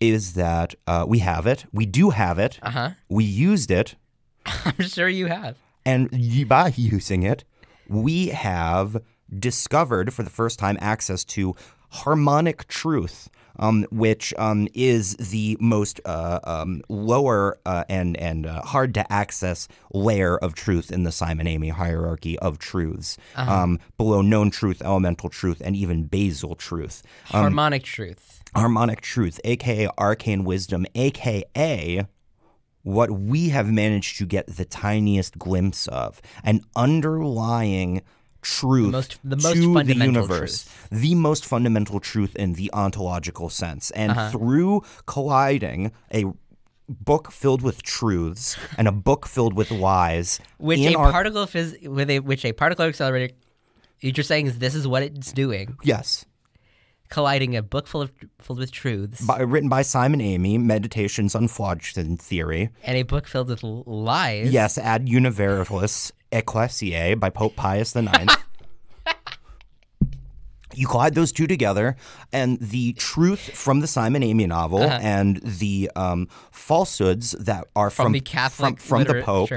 is that uh, we have it. We do have it. Uh huh. We used it, (laughs) I'm sure you have. and by (laughs) using it, we have discovered for the first time access to harmonic truth. Um, which um, is the most uh, um, lower uh, and and uh, hard to access layer of truth in the Simon Amy hierarchy of truths, um, below known truth, elemental truth, and even basal truth. Um, Harmonic truth. harmonic truth, aka arcane wisdom, aka what we have managed to get the tiniest glimpse of, an underlying truth most- the most to the universe, truth. the most fundamental truth in the ontological sense, and Uh-huh. through colliding a book filled with truths and a book filled with lies Which a our particle phys- with a which a particle accelerator you're saying is this is what it's doing. yes Colliding a book full of filled with truths by, written by Simon Amy, Meditations on Phlogiston Theory. and a book filled with lies. Yes, Ad Universalis Ecclesiae by Pope Pius IX. you collide those two together, and the truth from the Simon Amy novel and the um, falsehoods that are From, from, the Catholic from, from the Pope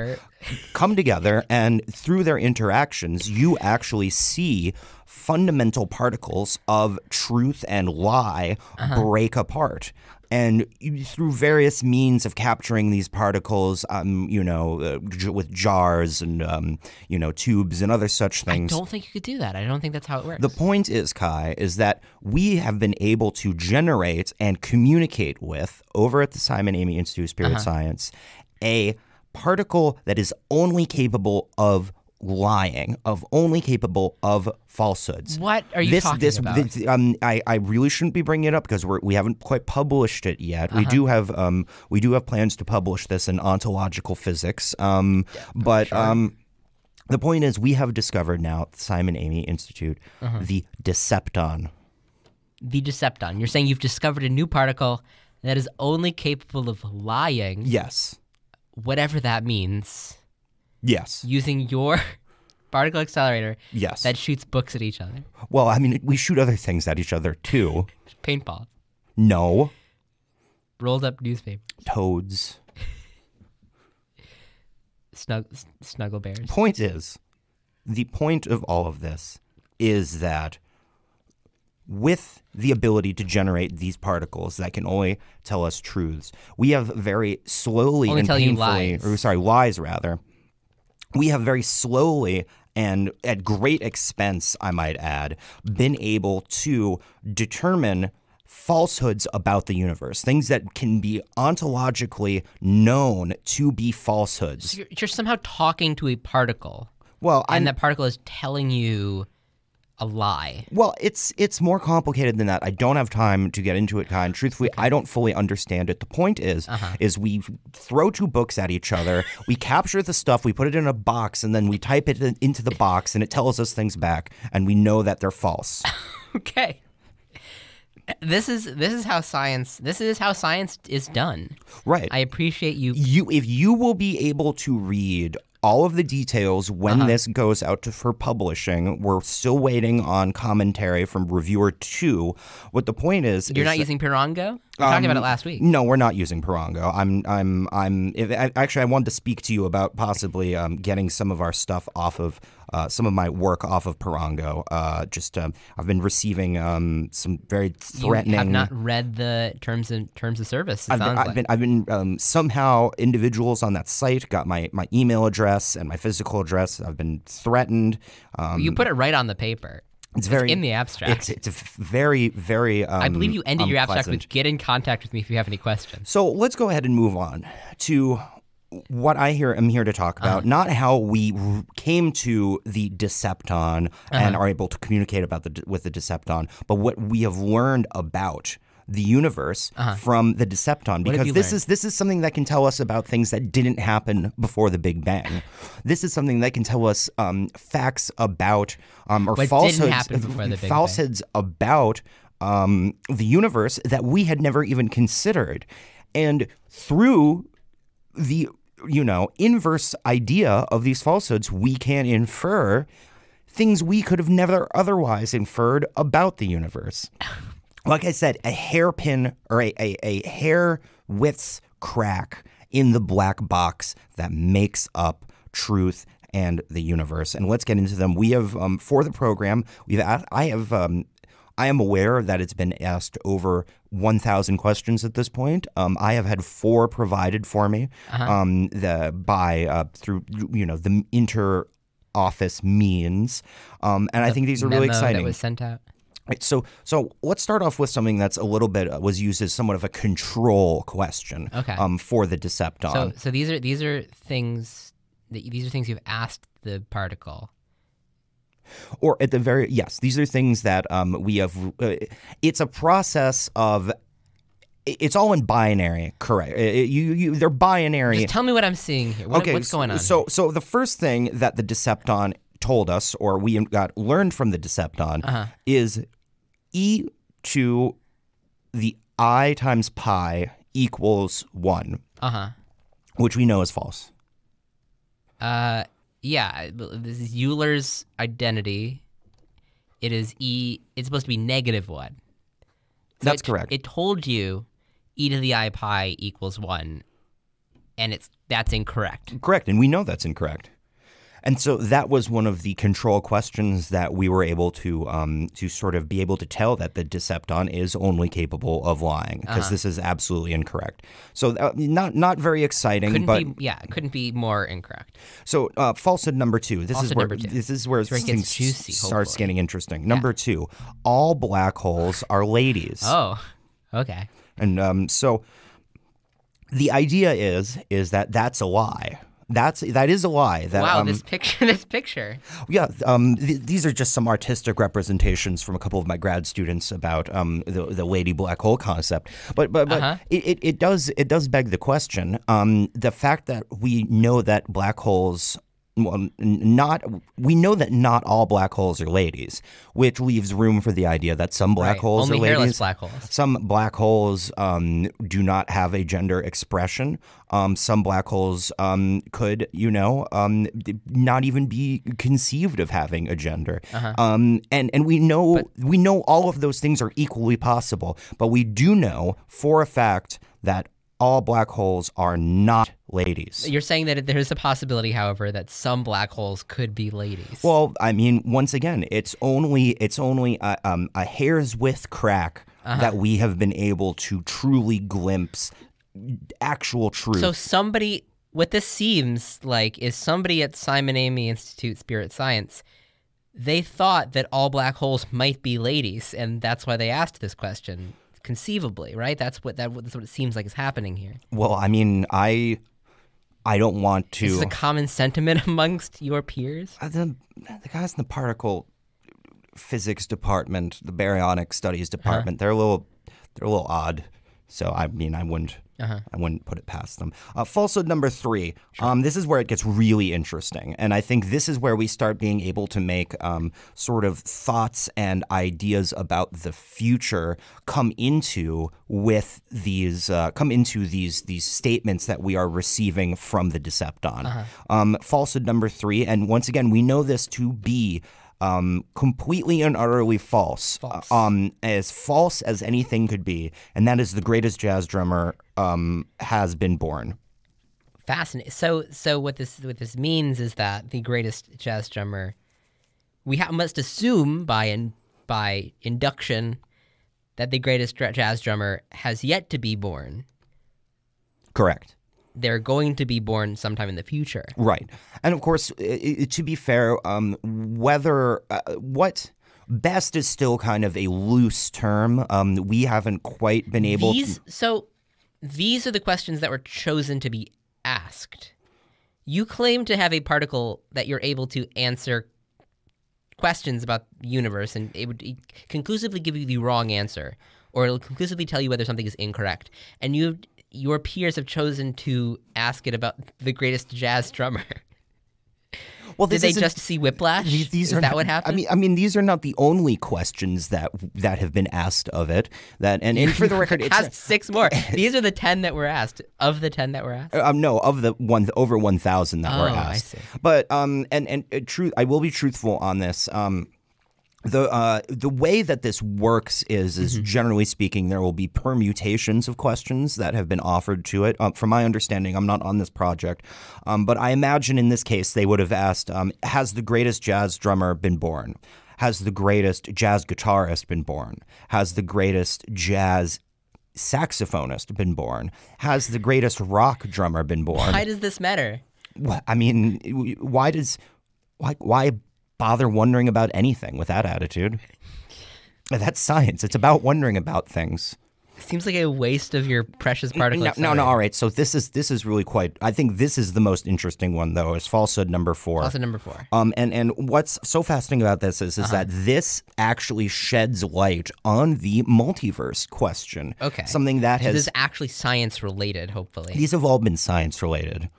come together, and through their interactions, you actually see fundamental particles of truth and lie Uh-huh. break apart. And through various means of capturing these particles, um, you know, uh, j- with jars and um, you know tubes and other such things. I don't think you could do that. I don't think that's how it works. The point is, Kai, is that we have been able to generate and communicate with, over at the Simon Amy Institute of Spirit Uh-huh. Science, a particle that is only capable of lying, of only capable of falsehoods. what are you this, talking this, about? this- um, I, I really shouldn't be bringing it up because we're, we haven't quite published it yet. Uh-huh. We do have um, we do have plans to publish this in ontological physics. Um, but um, the point is, we have discovered now at the Simon Amy Institute Uh-huh. the Decepton. the Decepton. You're saying you've discovered a new particle that is only capable of lying, Yes. whatever that means, Yes. using your (laughs) particle accelerator Yes. that shoots books at each other. well, I mean, we shoot other things at each other too. (laughs) Paintball. No. Rolled up newspaper. Toads. (laughs) Snug, snuggle bears. point is, the point of all of this is that with the ability to generate these particles that can only tell us truths, we have very slowly Only and tell you painfully, lies. or sorry, lies rather. We have very slowly and at great expense, I might add, been able to determine falsehoods about the universe, things that can be ontologically known to be falsehoods. You're, you're somehow talking to a particle, Well, I'm and that particle is telling you a lie. Well, it's it's more complicated than that. I don't have time to get into it, Kai. And truthfully, I don't fully understand it. The point is, Uh-huh. is we throw two books at each other, (laughs) we capture the stuff, we put it in a box, and then we type it in- into the box, and it tells us things back, and we know that they're false. (laughs) Okay. This is this is how science this is how science is done. right. I appreciate you. you if you will be able to read all of the details when Uh-huh. this goes out to, for publishing. We're still waiting on commentary from reviewer two. What the point is, You're is not that- using Pirango. We talked about it last week. No, we're not using Pirango. I'm, I'm, I'm. If, I, actually, I wanted to speak to you about possibly um, getting some of our stuff off of uh, some of my work off of Pirango. Uh, just, um, I've been receiving um, some very threatening. You have not read the terms and terms of service. It I've been, I've like. been, I've been um, somehow individuals on that site got my, my email address and my physical address. I've been threatened. Um, you put it right on the paper. it's very in the abstract. It's, it's very, very. Um, I believe you ended your abstract with "Get in contact with me if you have any questions." So let's go ahead and move on to what I here am here to talk Uh-huh. about. Not how we r- came to the Decepton and Uh-huh. are able to communicate about the with the Decepton, but what we have learned about the universe from the Decepton. Uh-huh. Because this learned? is this is something that can tell us about things that didn't happen before the Big Bang. This is something that can tell us um, facts about um, or What falsehoods, happen before the Big Bang. about um, the universe that we had never even considered. And through the you know inverse idea of these falsehoods, we can infer things we could have never otherwise inferred about the universe. (laughs) Like I said, a hairpin or a, a, a hair width crack in the black box that makes up truth and the universe. And let's get into them. We have um, for the program, we've asked, I have um, I am aware that it's been asked over 1,000 questions at this point. Um, I have had four provided for me um, the by uh, through you know the inter office means, um, and I think these are really exciting. That was sent out. Right, so so let's start off with something that's a little bit uh, was used as somewhat of a control question Okay. um, for the Decepton. So, so these are these are things that these are things you've asked the particle. Or at the very yes, these are things that um, we have. Uh, it's a process of. It's all in binary, correct? You, you, they're binary. Just tell me what I'm seeing here. What, what's going on? So, so the first thing that the Decepton told us, or we got learned from the Decepton, Uh-huh. is e to the i times pi equals one, uh huh. which we know is false. Uh, yeah. This is Euler's identity. It is e. It's supposed to be negative one. So That's it- correct. It told you e to the i pi equals one, and it's that's incorrect. Correct, and we know that's incorrect. And so that was one of the control questions that we were able to um, to sort of be able to tell that the Decepton is only capable of lying because Uh-huh. this is absolutely incorrect. So uh, not not very exciting, Couldn't but be. Yeah. Couldn't be more incorrect. So uh, falsehood number two. This is where this is where where it things juicy, starts getting interesting. Number two, all black holes are ladies, Oh. Okay. and um, so the idea is is that that's a lie. That's that is a lie. That wow. um, this picture. (laughs) This picture. yeah, um, th- these are just some artistic representations from a couple of my grad students about um, the the lady black hole concept. But but but Uh-huh. it, it, it does it does beg the question. Um, the fact that we know that black holes. Well, not we know that not all black holes are ladies, which leaves room for the idea that some black Right. holes Only are ladies. black holes. Some black holes um, do not have a gender expression. Um, some black holes um, could, you know, um, not even be conceived of having a gender. Uh-huh. Um, and and we know we know all of those things are equally possible, but we do know for a fact that all black holes are not ladies. You're saying that there is a possibility, however, that some black holes could be ladies. Well, I mean, once again, it's only it's only a, um, a hair's width crack Uh-huh. that we have been able to truly glimpse actual truth. so somebody what this seems like is somebody at Simon Amey Institute Spirit Science. They thought that all black holes might be ladies, and that's why they asked this question. Conceivably, right? That's what that, that's what it seems like is happening here. Well, I mean, I I don't want to. Is this a common sentiment (laughs) amongst your peers? Uh, the, the guys in the particle physics department, the baryonic studies department, they're a little they're a little odd. So I mean, I wouldn't I wouldn't put it past them. Uh, falsehood number three. Um, this is where it gets really interesting, and I think this is where we start being able to make um, sort of thoughts and ideas about the future come into with these uh, come into these these statements that we are receiving from the Decepticon. Um, falsehood number three, and once again, we know this to be um, completely and utterly false, False. um, as false as anything could be, and that is the greatest jazz drummer um, has been born. Fascinating. So, so what this what this means is that the greatest jazz drummer, we ha- must assume by in, by induction, that the greatest jazz drummer has yet to be born. Correct. They're going to be born sometime in the future. Right, and of course, i i to be fair, um, whether uh, what best is still kind of a loose term. Um, we haven't quite been able these to. so these are the questions that were chosen to be asked. You claim to have a particle that you're able to answer questions about the universe, and it would conclusively give you the wrong answer, or it'll conclusively tell you whether something is incorrect. And you, your peers have chosen to ask it about the greatest jazz drummer. (laughs) Well, Did they just see Whiplash? These, these is are that not- what happened? I mean, I mean, these are not the only questions that that have been asked of it. That and, and for the (laughs) record, it's asked (laughs) six more. These are the ten that were asked. Of the ten that were asked, Um, no, of the one over one thousand that were Oh, I asked. see. But um, and and uh, truth, I will be truthful on this. Um, the uh, the way that this works is is Mm-hmm. generally speaking, there will be permutations of questions that have been offered to it. Um, from my understanding, I'm not on this project, um, but I imagine in this case they would have asked, um, "Has the greatest jazz drummer been born? Has the greatest jazz guitarist been born? Has the greatest jazz saxophonist been born? Has the greatest rock drummer been born? why does this matter? I mean, why does why why bother wondering about anything with that attitude? That's science. It's about wondering about things. Seems like a waste of your precious particle. No, no, no. All right. So this is this is really quite. I think this is the most interesting one, though. Is falsehood number four. Also number four. Um, and and what's so fascinating about this is is Uh-huh. that this actually sheds light on the multiverse question. Okay. Something that So has this is actually science related, hopefully. these have all been science related.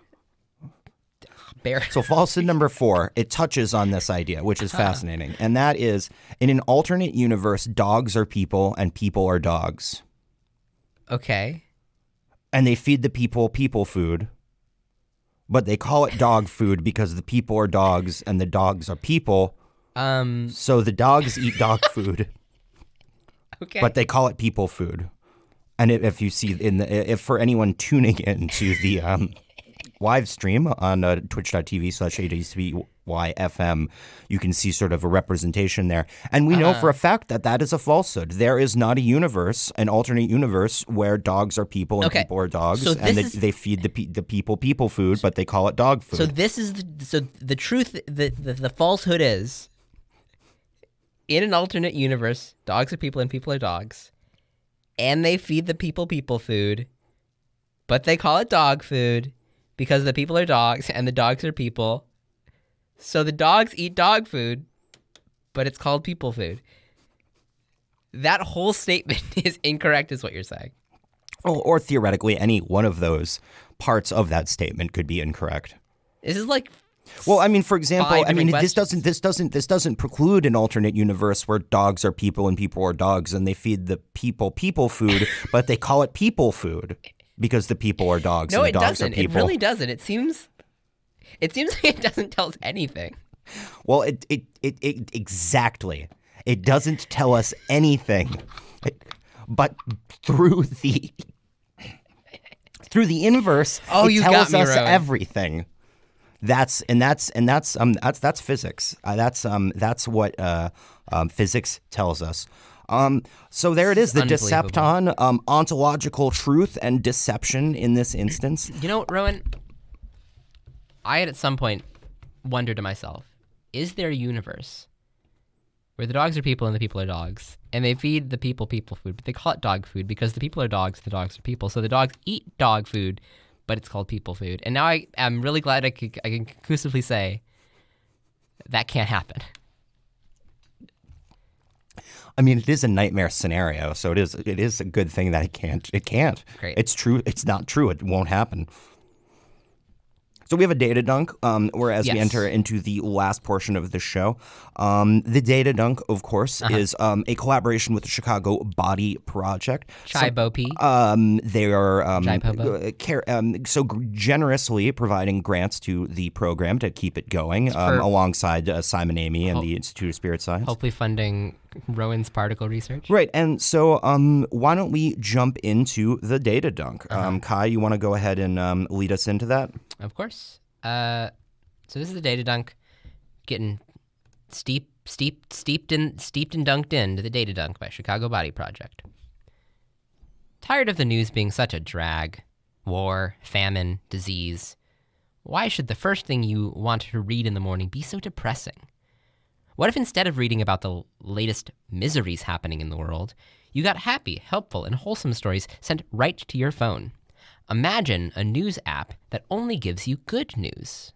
Bear. So falsehood number four, it touches on this idea, which is fascinating, and that is in an alternate universe, dogs are people and people are dogs, Okay. and they feed the people people food, but they call it dog food because the people are dogs and the dogs are people. Um. So the dogs eat dog (laughs) food, Okay. but they call it people food. And if, if you see in the if for anyone tuning in to the um, live stream on uh, twitch.tv slash awcyfm, you can see sort of a representation there. And we know for a fact that that is a falsehood. There is not a universe, an alternate universe, where dogs are people and Okay. people are dogs, So and they, is- they feed the, pe- the people people food, but they call it dog food. so this is the, so the truth. The, the the falsehood is. In an alternate universe, dogs are people and people are dogs, and they feed the people people food, but they call it dog food because the people are dogs and the dogs are people. So the dogs eat dog food, but it's called people food. That whole statement (laughs) is incorrect, is what you're saying. or, or theoretically, any one of those parts of that statement could be incorrect. This is like Well, I mean, for example, I mean, this doesn't this doesn't this doesn't preclude an alternate universe where dogs are people and people are dogs, and they feed the people people food, (laughs) but they call it people food because the people are dogs no, and the it dogs doesn't. are It really doesn't. It seems, it seems like it doesn't tell us anything. Well, it, it it it exactly. It doesn't tell us anything, but through the through the inverse, Oh, it you tells got me, us Rowan. everything. That's and that's and that's um that's that's physics. Uh, that's um that's what uh um, physics tells us. Um, so there it is, the. Decepticon, um, ontological truth and deception in this instance. You know, Rowan, I had at some point wondered to myself, is there a universe where the dogs are people and the people are dogs, and they feed the people people food, but they call it dog food because the people are dogs, the dogs are people. So the dogs eat dog food, but it's called people food. And now I am really glad I, could, I can conclusively say that can't happen. I mean, it is a nightmare scenario, so it is it is a good thing that it can't. It can't. Great. It's true. It's not true. It won't happen. So we have a data dunk, um, whereas we Yes. enter into the last portion of the show. Um, the data dunk, of course, Uh-huh. is um, a collaboration with the Chicago Body Project. Chai Bopi. Um, they are um, uh, care, um, so generously providing grants to the program to keep it going, um, alongside uh, Simon Amy and the Institute of Spirit Science. hopefully funding Rowan's particle research. Right, and so um, why don't we jump into the data dunk? Uh-huh. Um, Kai, you want to go ahead and um, lead us into that? Of course. Uh, so this is the data dunk, getting steep, steep, steeped in, steeped and dunked into the data dunk by Chicago Body Project. Tired of the news being such a drag, war, famine, disease. Why should the first thing you want to read in the morning be so depressing? What if instead of reading about the latest miseries happening in the world, you got happy, helpful, and wholesome stories sent right to your phone? Imagine a news app that only gives you good news.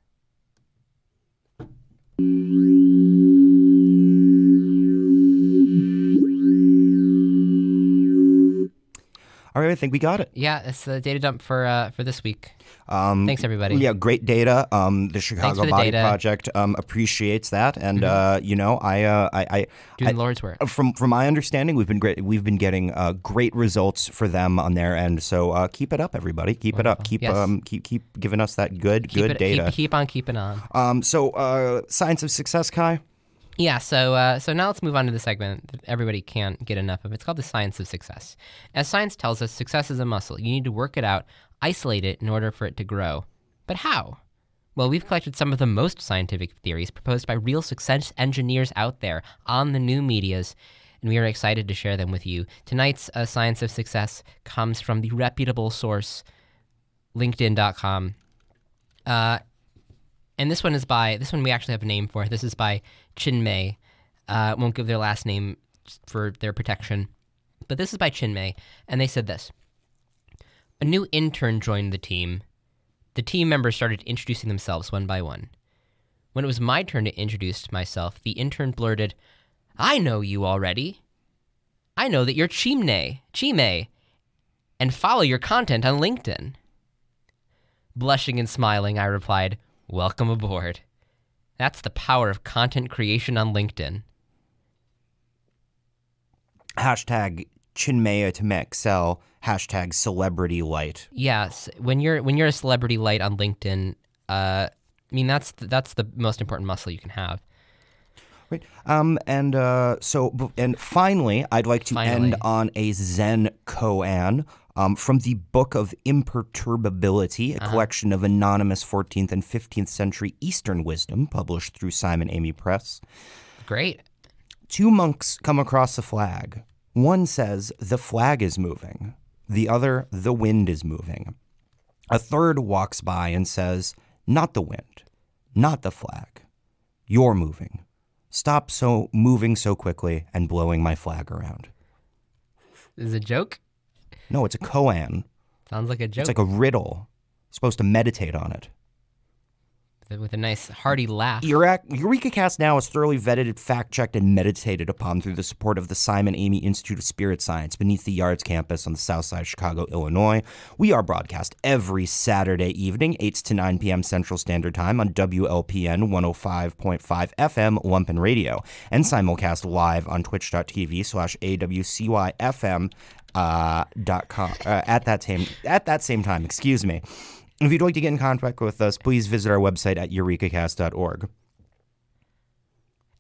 All right, I think we got it. Yeah, it's the data dump for uh, for this week. Um, Thanks, everybody. Yeah, great data. Um, the Chicago the Body data. Mm-hmm. Project um, appreciates that, and uh, you know, I, uh, I, I, Doing the Lord's work. from from my understanding, we've been great. We've been getting uh, great results for them on their end. So uh, keep it up, everybody. Keep it up. Keep Yes. um, keep keep giving us that good Keep good it, data. Keep, keep on keeping on. Um, so uh, science of success, Kai. Yeah, so uh, so now let's move on to the segment that everybody can't get enough of. It's called the science of success. As science tells us, success is a muscle. You need to work it out, isolate it in order for it to grow. But how? Well, we've collected some of the most scientific theories proposed by real success engineers out there on the new medias, and we are excited to share them with you. Tonight's uh, science of success comes from the reputable source, LinkedIn.com. Uh, and this one is by this one we actually have a name for. This is by Chinmay. Uh, won't give their last name for their protection, but this is by Chinmay, and they said this: A new intern joined the team. The team members started introducing themselves one by one. When it was my turn to introduce myself, the intern blurted, "I know you already. I know that you're Chimney, Chime, and follow your content on LinkedIn." Blushing and smiling, I replied, Welcome aboard. That's the power of content creation on LinkedIn. Hashtag Chinmaya to Excel. Hashtag celebrity light. Yes, when you're when you're a celebrity light on LinkedIn, uh, I mean that's the, that's the most important muscle you can have. Right. Um, and uh, so, and finally, I'd like to Finally. end on a Zen koan um, from the Book of Imperturbability, a collection of anonymous 14th and 15th century Eastern wisdom published through Simon Amy Press. Great. Two monks come across a flag. One says, The flag is moving. The other, The wind is moving. A third walks by and says, Not the wind, not the flag. You're moving. Stop so moving so quickly and blowing my flag around. This is a joke. No, it's a koan. Sounds like a joke It's like a riddle. supposed to meditate on it. With a- nice hearty laugh. Eureka, Cast now is thoroughly vetted, fact checked, and meditated upon through the support of the Simon Amy Institute of Spirit Science beneath the Yards campus on the south side of Chicago, Illinois. We are broadcast every Saturday evening, 8 to 9 p.m. Central Standard Time on WLPN 105.5 FM Lumpen Radio, and simulcast live on twitch.tv slash AWCYFM uh, dot com, uh, at that same at that same time. Excuse me. If you'd like to get in contact with us, please visit our website at eurekacast.org.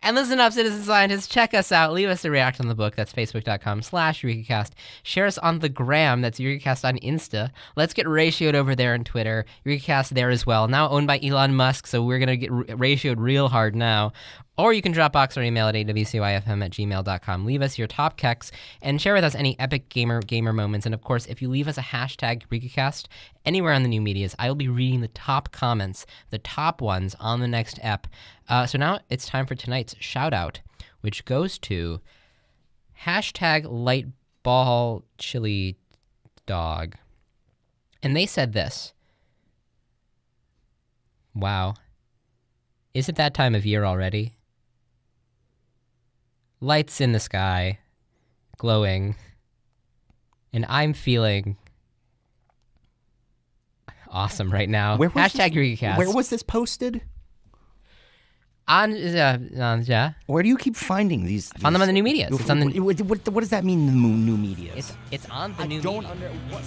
And listen up, citizen scientists. Check us out. Leave us a react on the book. That's facebook.com slash EurekaCast. Share us on the gram. That's EurekaCast on Insta. Let's get ratioed over there on Twitter. EurekaCast there as well. Now owned by Elon Musk, so we're going to get ratioed real hard now. Or you can Dropbox or email at awcyfm at gmail.com. Leave us your top keks and share with us any epic gamer gamer moments. And of course, if you leave us a hashtag EurekaCast anywhere on the new medias, I will be reading the top comments, the top ones on the next ep. Uh, so now it's time for tonight's shout out, which goes to hashtag lightball chili dog. And they said this. Wow. Is it that time of year already? Lights in the sky, glowing, and I'm feeling awesome right now. Where was Hashtag this. Where was this posted? on, uh, uh, yeah. Where do you keep finding these? Found them on the new media. It's on the. What, what, what does that mean? The new, media. It's it's on the I new don't media. under. What,